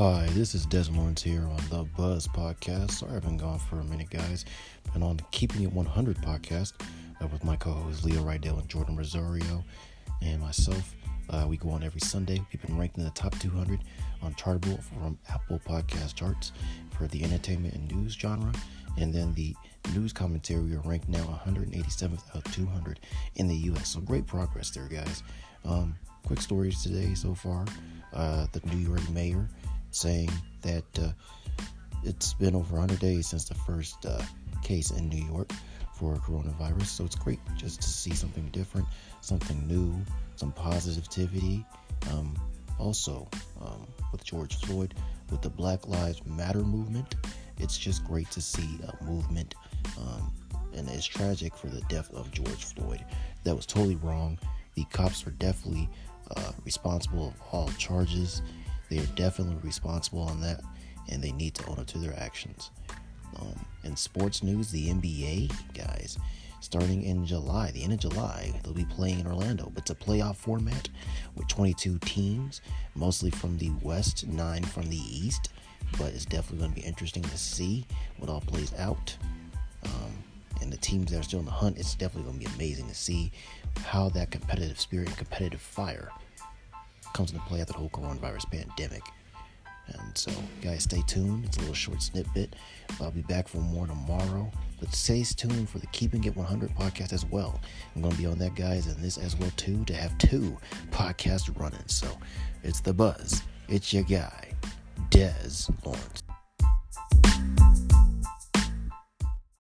Hi, this is Des Lawrence here on the Buzz Podcast. Sorry I've been gone for a minute, guys. Been on the Keeping It 100 podcast uh, with my co-hosts Leo Rydell and Jordan Rosario, and myself. Uh, we go on every Sunday. We've been ranked in the top 200 on Chartable from Apple Podcast charts for the entertainment and news genre, and then the news commentary. We are ranked now 187th out of 200 in the U.S. So great progress there, guys. Um, quick stories today so far. Uh, the New York mayor saying that uh, it's been over 100 days since the first uh, case in New York for coronavirus. So it's great just to see something different, something new, some positivity. Um, also, um, with George Floyd, with the Black Lives Matter movement, it's just great to see a movement. Um, and it's tragic for the death of George Floyd. That was totally wrong. The cops are definitely uh, responsible of all charges. They are definitely responsible on that, and they need to own up to their actions. Um, in sports news, the NBA guys, starting in July, the end of July, they'll be playing in Orlando. But it's a playoff format with 22 teams, mostly from the West, nine from the East. But it's definitely going to be interesting to see what all plays out. Um, and the teams that are still in the hunt, it's definitely going to be amazing to see how that competitive spirit and competitive fire comes into play after the whole coronavirus pandemic. And so, guys, stay tuned. It's a little short snippet. I'll be back for more tomorrow. But stay tuned for the Keeping It 100 podcast as well. I'm going to be on that, guys, and this as well, too, to have two podcasts running. So it's the buzz. It's your guy, Dez Lawrence.